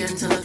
begin to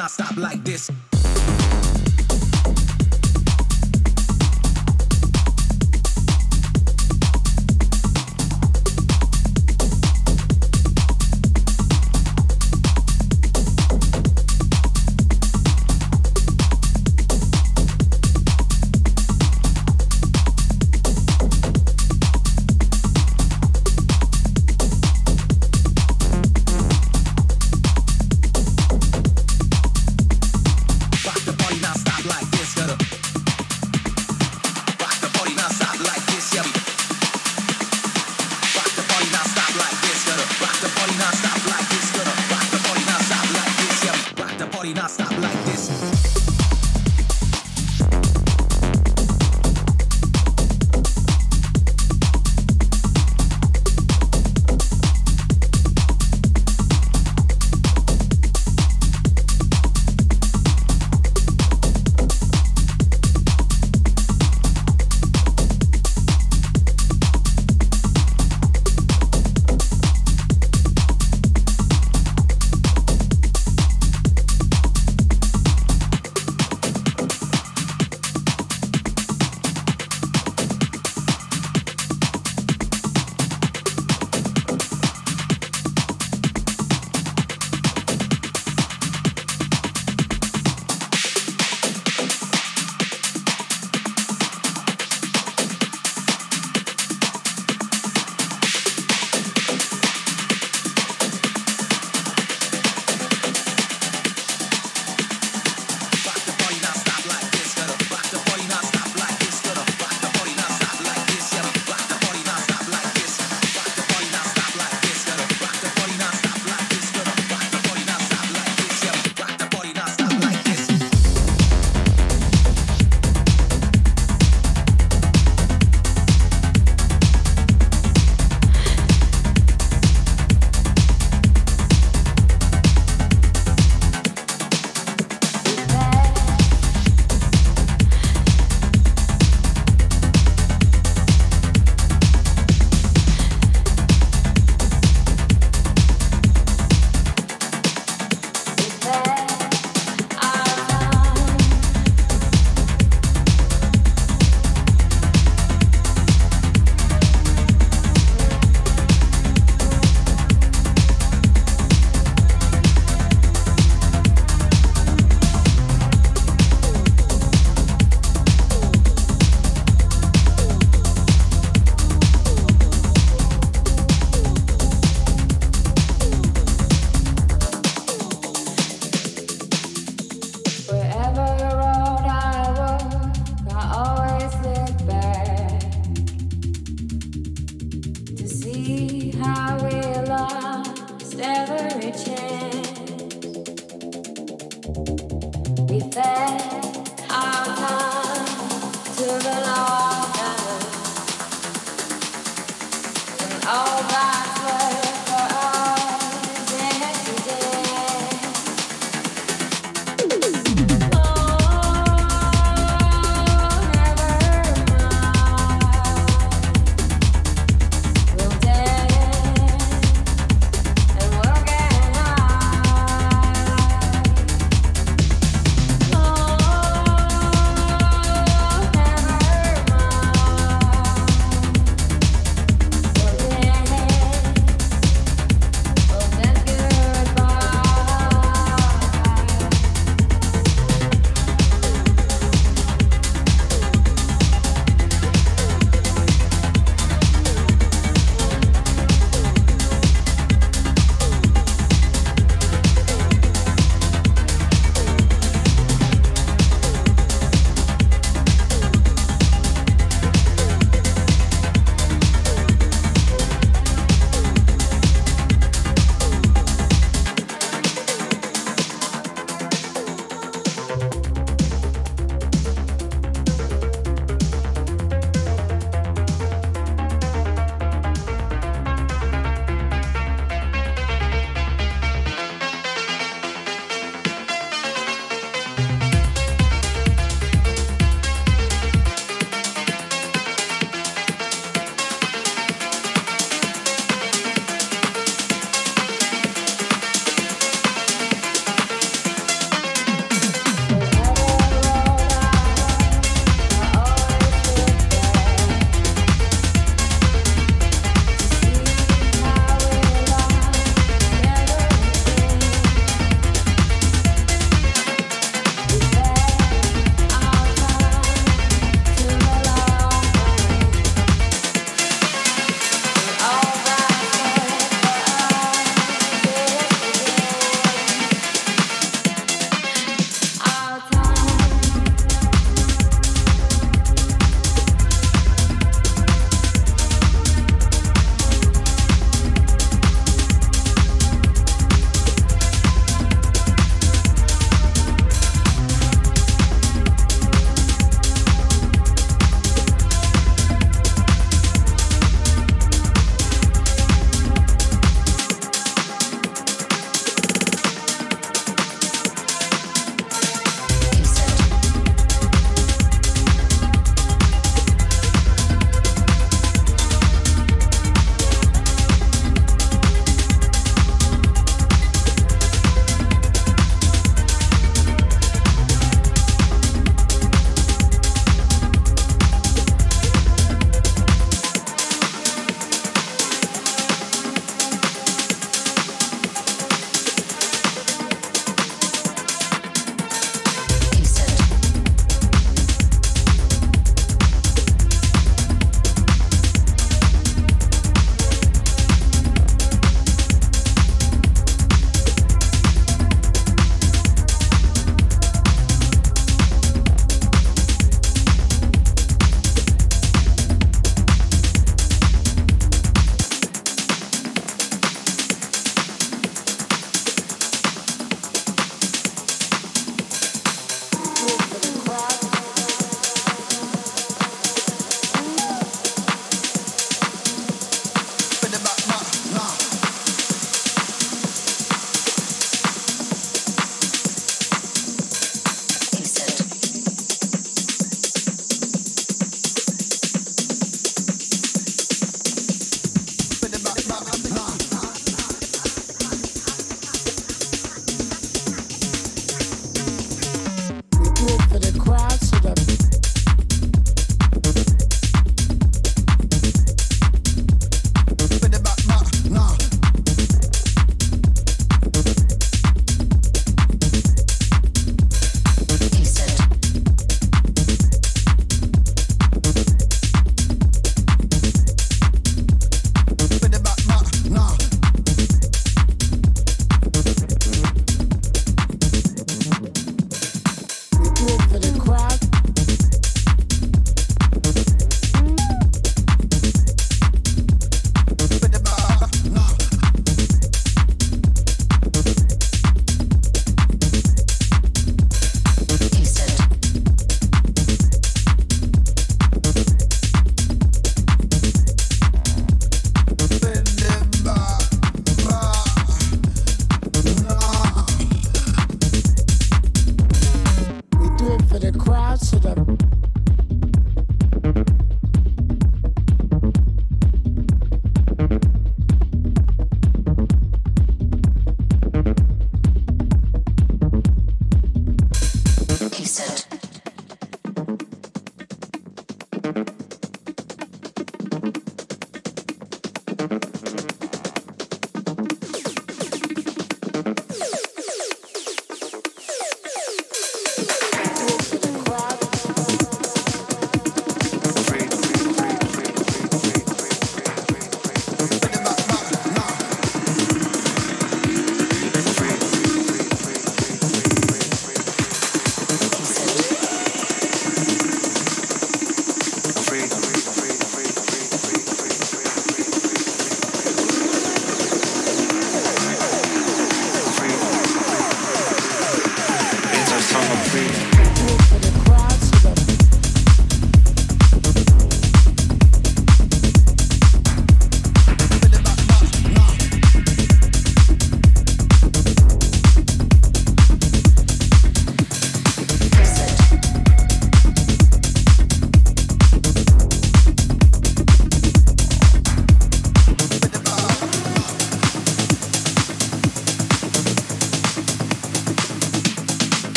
party non-stop like this.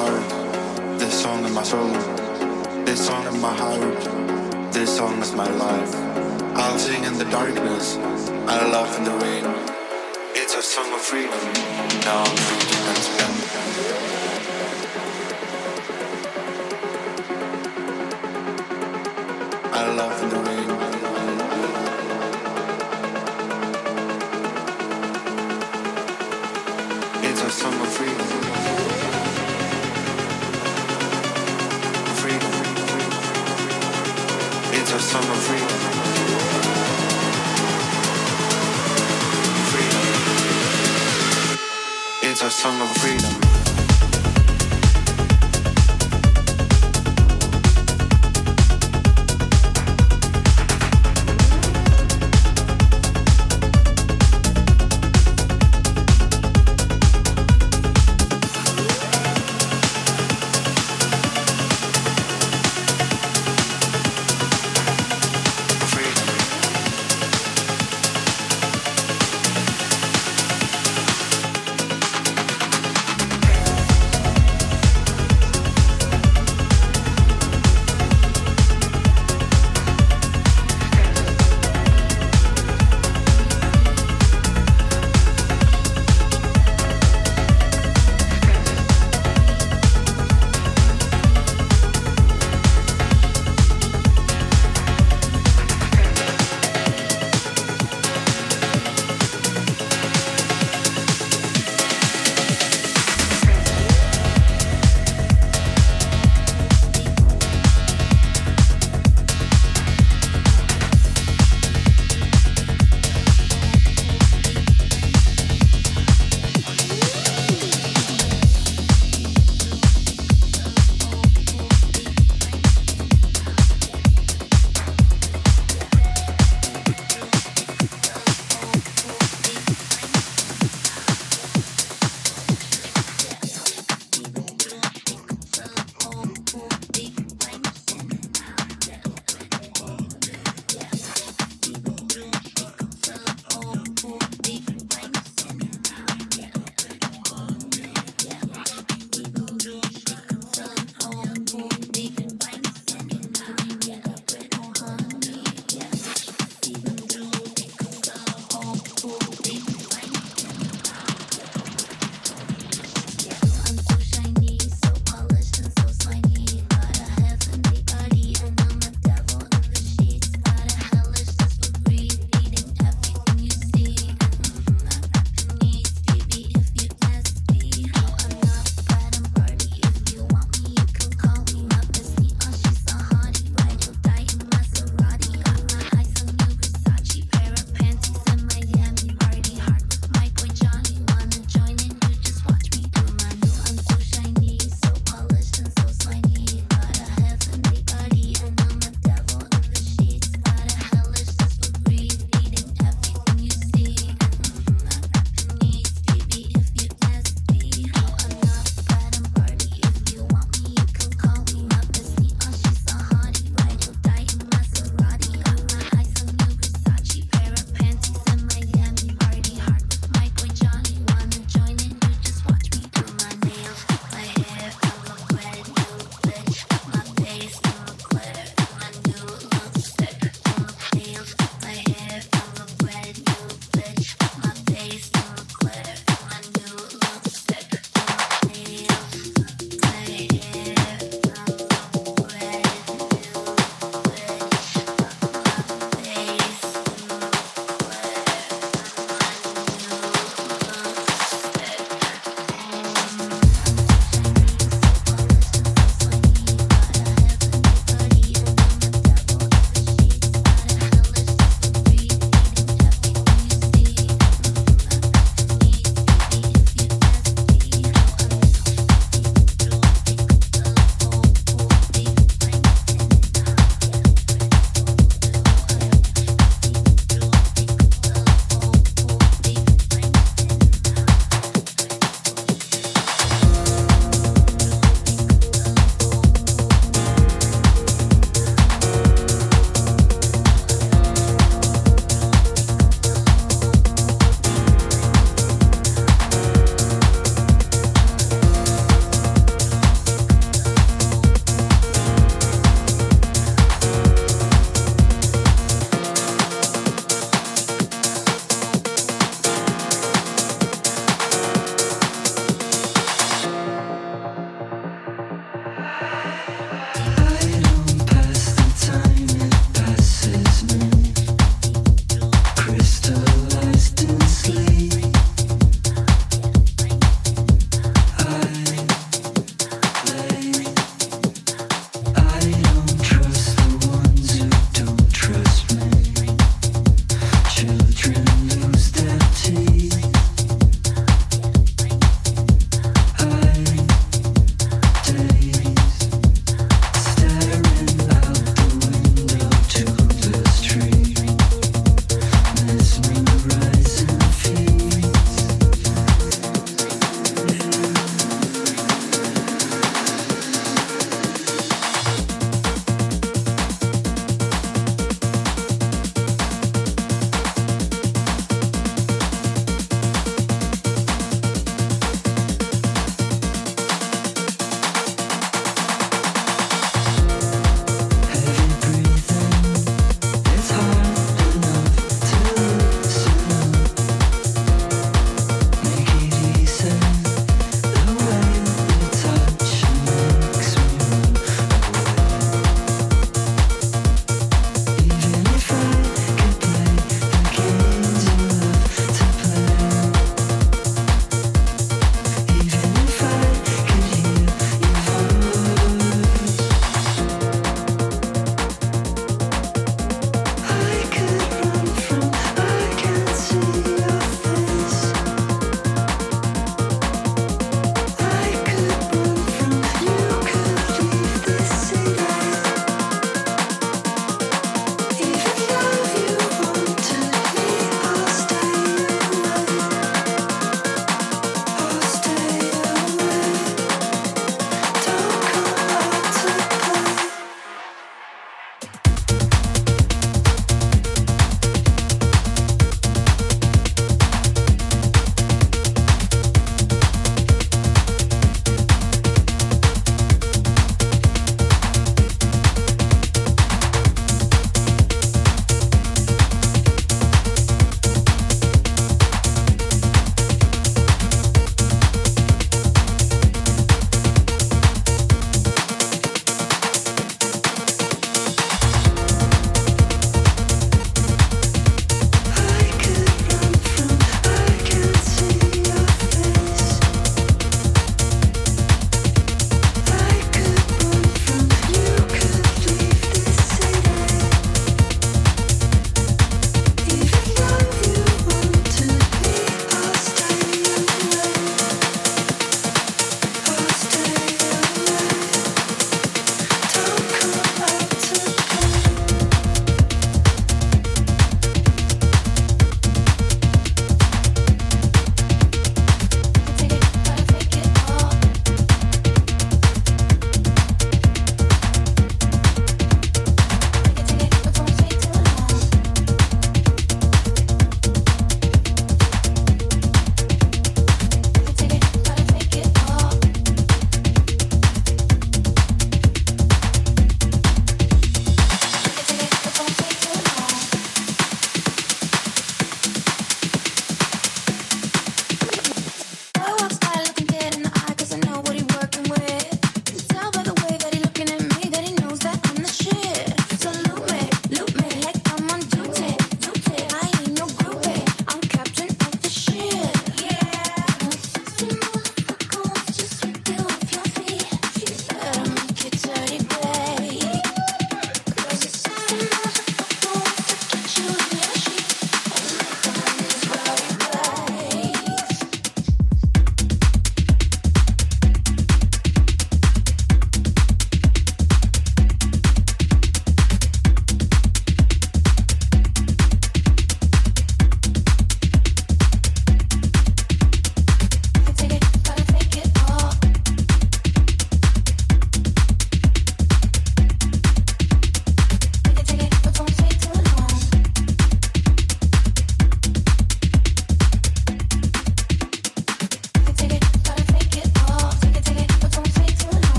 heart, this song in my soul, this song in my heart, this song is my life. I'll sing in the darkness, I'll laugh in the rain. It's a song of freedom, now I'm free.